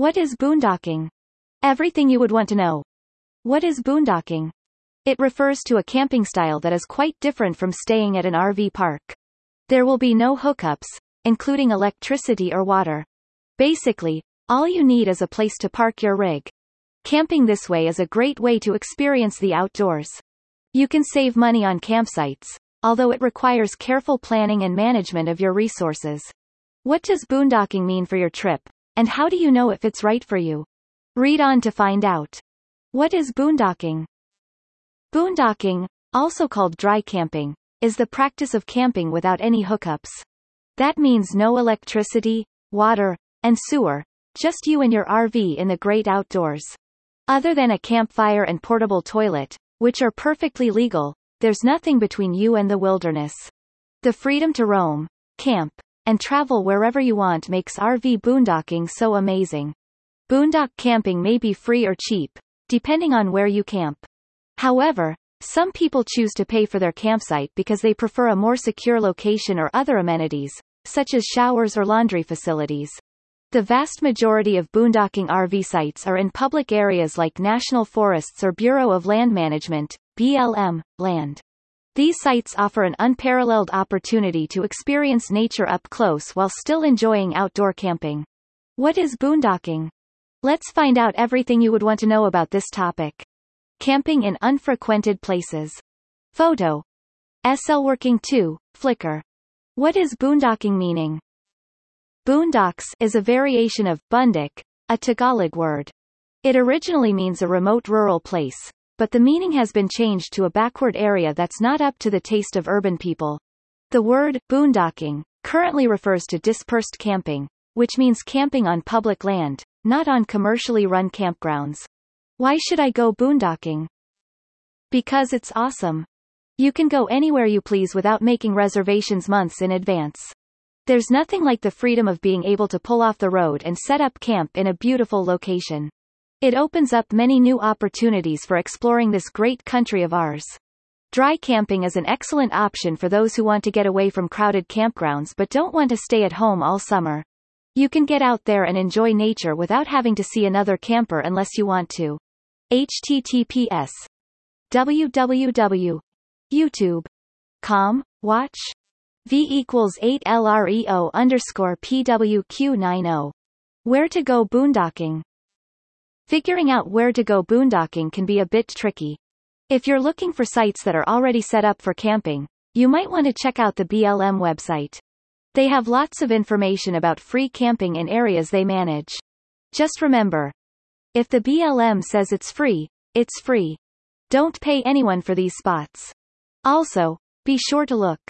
What is boondocking? Everything you would want to know. What is boondocking? It refers to a camping style that is quite different from staying at an RV park. There will be no hookups, including electricity or water. Basically, all you need is a place to park your rig. Camping this way is a great way to experience the outdoors. You can save money on campsites, although it requires careful planning and management of your resources. What does boondocking mean for your trip? And how do you know if it's right for you? Read on to find out. What is boondocking? Boondocking, also called dry camping, is the practice of camping without any hookups. That means no electricity, water, and sewer, just you and your RV in the great outdoors. Other than a campfire and portable toilet, which are perfectly legal, there's nothing between you and the wilderness. The freedom to roam, camp, and travel wherever you want makes RV boondocking so amazing. Boondock camping may be free or cheap, depending on where you camp. However, some people choose to pay for their campsite because they prefer a more secure location or other amenities, such as showers or laundry facilities. The vast majority of boondocking RV sites are in public areas like national forests or Bureau of Land Management, BLM, land. These sites offer an unparalleled opportunity to experience nature up close while still enjoying outdoor camping. What is boondocking? Let's find out everything you would want to know about this topic. Camping in unfrequented places. Photo. SL Working 2, Flickr. What is boondocking meaning? Boondocks is a variation of bundok, a Tagalog word. It originally means a remote rural place, but the meaning has been changed to a backward area that's not up to the taste of urban people. The word boondocking currently refers to dispersed camping, which means camping on public land, not on commercially run campgrounds. Why should I go boondocking? Because it's awesome. You can go anywhere you please without making reservations months in advance. There's nothing like the freedom of being able to pull off the road and set up camp in a beautiful location. It opens up many new opportunities for exploring this great country of ours. Dry camping is an excellent option for those who want to get away from crowded campgrounds but don't want to stay at home all summer. You can get out there and enjoy nature without having to see another camper unless you want to https www youtube com watch v equals 8 lreo underscore pwq90 where to go boondocking figuring out where to go boondocking can be a bit tricky if you're looking for sites that are already set up for camping you might want to check out the blm website they have lots of information about free camping in areas they manage just remember if the BLM says it's free, it's free. Don't pay anyone for these spots. Also, be sure to look